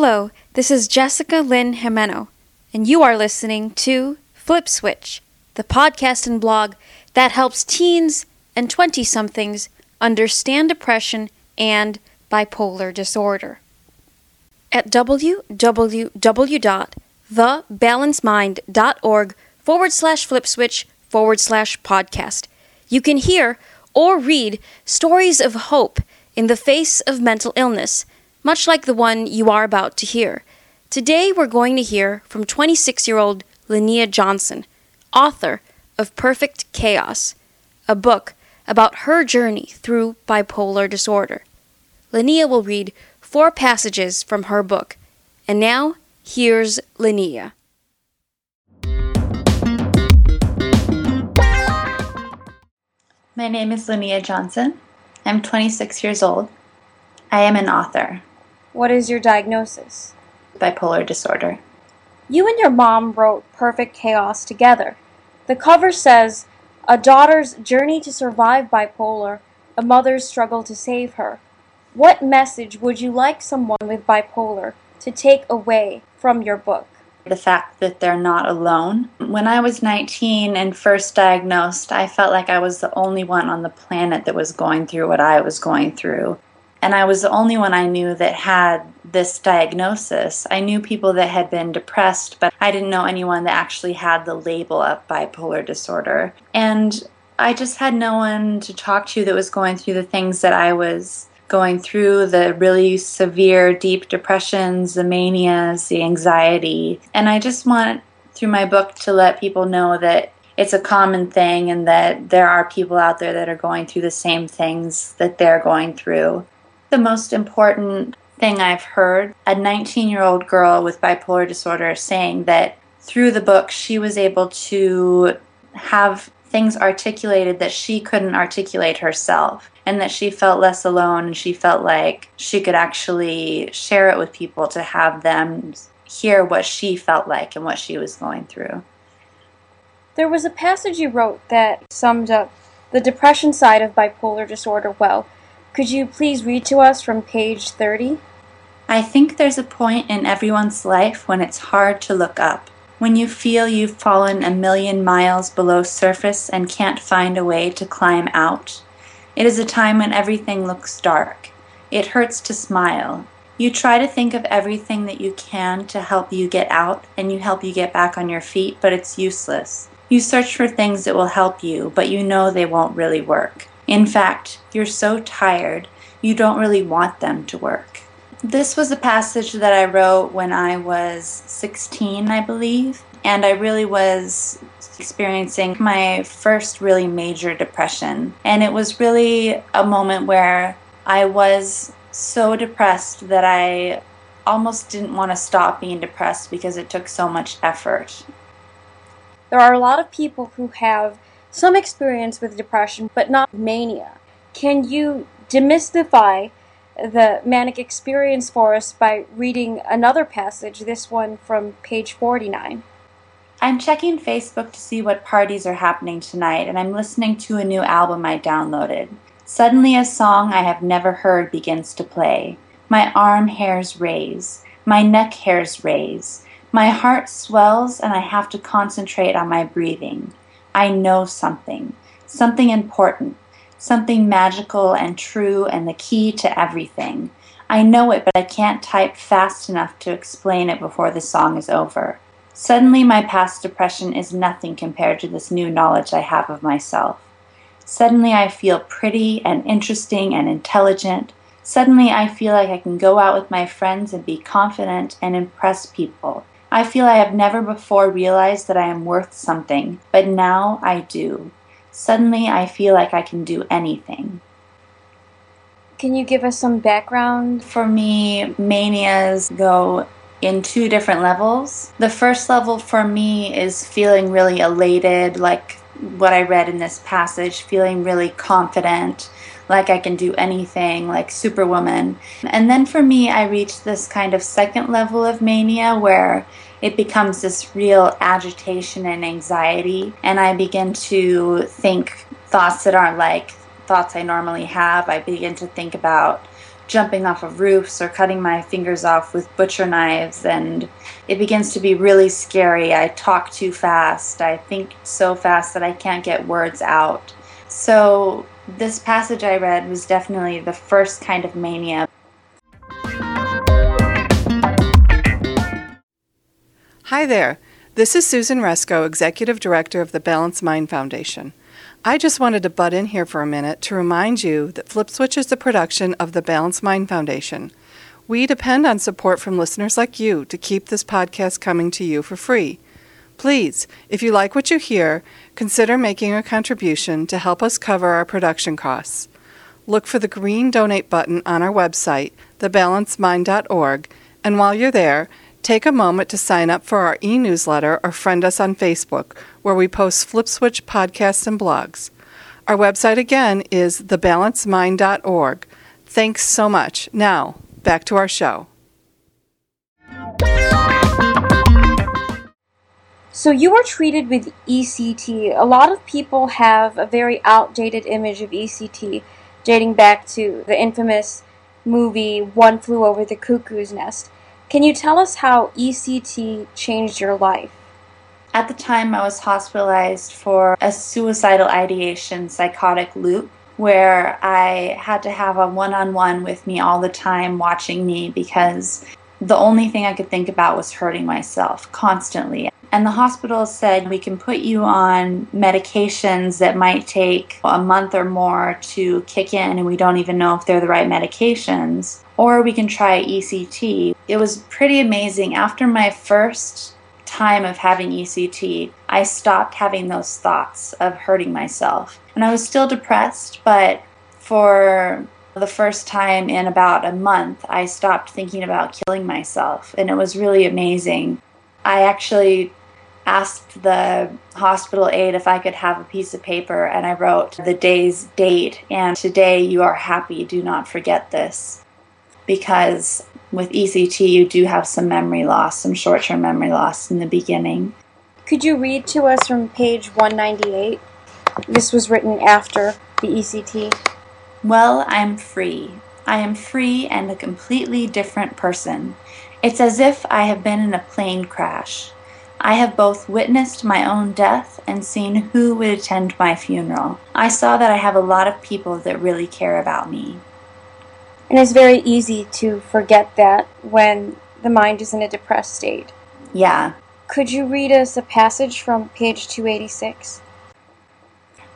Hello, this is Jessica Lynn Jimeno, and you are listening to Flip Switch, the podcast and blog that helps teens and 20 somethings understand depression and bipolar disorder. At www.thebalancedmind.org forward slash flip switch forward slash podcast, you can hear or read stories of hope in the face of mental illness, much like the one you are about to hear. Today we're going to hear from 26 year old Linea Johnson, author of Perfect Chaos, a book about her journey through bipolar disorder. Linea will read four passages from her book. And now, here's Linea. My name is Linea Johnson. I'm 26 years old. I am an author. What is your diagnosis? Bipolar disorder. You and your mom wrote Perfect Chaos together. The cover says, A daughter's journey to survive bipolar, a mother's struggle to save her. What message would you like someone with bipolar to take away from your book? The fact that they're not alone. When I was 19 and first diagnosed, I felt like I was the only one on the planet that was going through what I was going through. And I was the only one I knew that had this diagnosis. I knew people that had been depressed, but I didn't know anyone that actually had the label of bipolar disorder. And I just had no one to talk to that was going through the things that I was going through the really severe, deep depressions, the manias, the anxiety. And I just want, through my book, to let people know that it's a common thing and that there are people out there that are going through the same things that they're going through. The most important thing I've heard a 19 year old girl with bipolar disorder saying that through the book she was able to have things articulated that she couldn't articulate herself and that she felt less alone and she felt like she could actually share it with people to have them hear what she felt like and what she was going through. There was a passage you wrote that summed up the depression side of bipolar disorder well. Could you please read to us from page 30? I think there's a point in everyone's life when it's hard to look up when you feel you've fallen a million miles below surface and can't find a way to climb out. It is a time when everything looks dark. It hurts to smile. You try to think of everything that you can to help you get out and you help you get back on your feet, but it's useless. You search for things that will help you, but you know they won't really work. In fact, you're so tired, you don't really want them to work. This was a passage that I wrote when I was 16, I believe, and I really was experiencing my first really major depression. And it was really a moment where I was so depressed that I almost didn't want to stop being depressed because it took so much effort. There are a lot of people who have some experience with depression, but not mania. Can you demystify the manic experience for us by reading another passage, this one from page 49. I'm checking Facebook to see what parties are happening tonight, and I'm listening to a new album I downloaded. Suddenly, a song I have never heard begins to play. My arm hairs raise, my neck hairs raise, my heart swells, and I have to concentrate on my breathing. I know something, something important, something magical and true and the key to everything. I know it, but I can't type fast enough to explain it before the song is over. Suddenly, my past depression is nothing compared to this new knowledge I have of myself. Suddenly, I feel pretty and interesting and intelligent. Suddenly, I feel like I can go out with my friends and be confident and impress people. I feel I have never before realized that I am worth something, but now I do. Suddenly, I feel like I can do anything. Can you give us some background? For me, manias go in two different levels. The first level for me is feeling really elated, like what I read in this passage, feeling really confident, like I can do anything, like Superwoman. And then for me, I reach this kind of second level of mania where it becomes this real agitation and anxiety. And I begin to think thoughts that aren't like thoughts I normally have. I begin to think about jumping off of roofs or cutting my fingers off with butcher knives, and it begins to be really scary. I talk too fast. I think so fast that I can't get words out. So, this passage I read was definitely the first kind of mania. Hi there. This is Susan Resko, Executive Director of the Balanced Mind Foundation. I just wanted to butt in here for a minute to remind you that FlipSwitch is a production of the Balanced Mind Foundation. We depend on support from listeners like you to keep this podcast coming to you for free. Please, if you like what you hear, consider making a contribution to help us cover our production costs. Look for the green donate button on our website, thebalancedmind.org, and while you're there, Take a moment to sign up for our e newsletter or friend us on Facebook, where we post FlipSwitch podcasts and blogs. Our website again is thebalancedmind.org. Thanks so much. Now, back to our show. So, you were treated with ECT. A lot of people have a very outdated image of ECT dating back to the infamous movie One Flew Over the Cuckoo's Nest. Can you tell us how ECT changed your life? At the time, I was hospitalized for a suicidal ideation psychotic loop where I had to have a one on one with me all the time watching me because the only thing I could think about was hurting myself constantly. And the hospital said we can put you on medications that might take a month or more to kick in, and we don't even know if they're the right medications or we can try ECT. It was pretty amazing. After my first time of having ECT, I stopped having those thoughts of hurting myself. And I was still depressed, but for the first time in about a month, I stopped thinking about killing myself. And it was really amazing. I actually asked the hospital aide if I could have a piece of paper, and I wrote the day's date. And today you are happy. Do not forget this because with ECT, you do have some memory loss, some short term memory loss in the beginning. Could you read to us from page 198? This was written after the ECT. Well, I'm free. I am free and a completely different person. It's as if I have been in a plane crash. I have both witnessed my own death and seen who would attend my funeral. I saw that I have a lot of people that really care about me. And it's very easy to forget that when the mind is in a depressed state. Yeah. Could you read us a passage from page 286?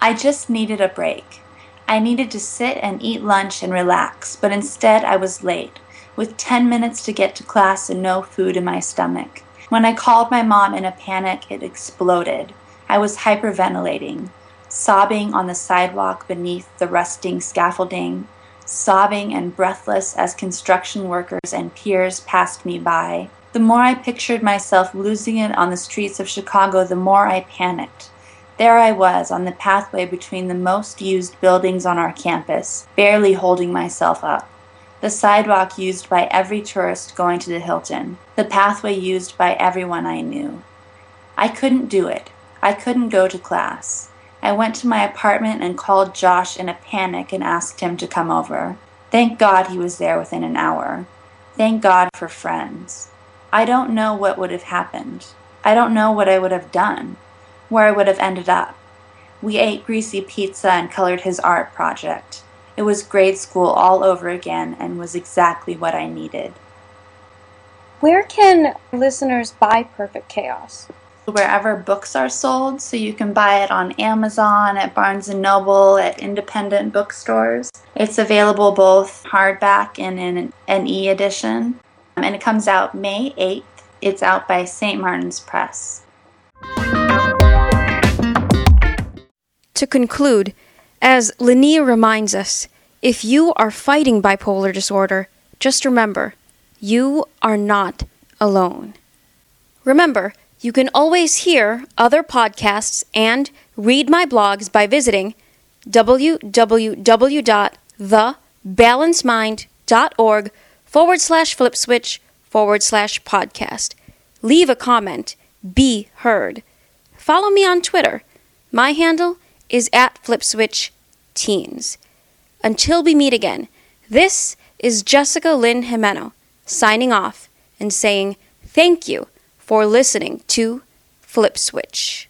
I just needed a break. I needed to sit and eat lunch and relax, but instead I was late, with 10 minutes to get to class and no food in my stomach. When I called my mom in a panic, it exploded. I was hyperventilating, sobbing on the sidewalk beneath the rusting scaffolding, sobbing and breathless as construction workers and peers passed me by. The more I pictured myself losing it on the streets of Chicago, the more I panicked. There I was on the pathway between the most used buildings on our campus, barely holding myself up. The sidewalk used by every tourist going to the Hilton, the pathway used by everyone I knew. I couldn't do it. I couldn't go to class. I went to my apartment and called Josh in a panic and asked him to come over. Thank God he was there within an hour. Thank God for friends. I don't know what would have happened. I don't know what I would have done, where I would have ended up. We ate greasy pizza and colored his art project. It was grade school all over again and was exactly what I needed. Where can listeners buy Perfect Chaos? wherever books are sold. So you can buy it on Amazon, at Barnes and Noble, at independent bookstores. It's available both hardback and in an e edition. Um, and it comes out May 8th. It's out by St. Martin's Press. To conclude, as Linea reminds us, if you are fighting bipolar disorder, just remember, you are not alone. Remember, you can always hear other podcasts and read my blogs by visiting www.thebalancedmind.org forward slash flipswitch forward slash podcast. Leave a comment. Be heard. Follow me on Twitter. My handle is at FlipSwitch Teens. Until we meet again, this is Jessica Lynn Jimeno signing off and saying thank you for listening to Flip Switch.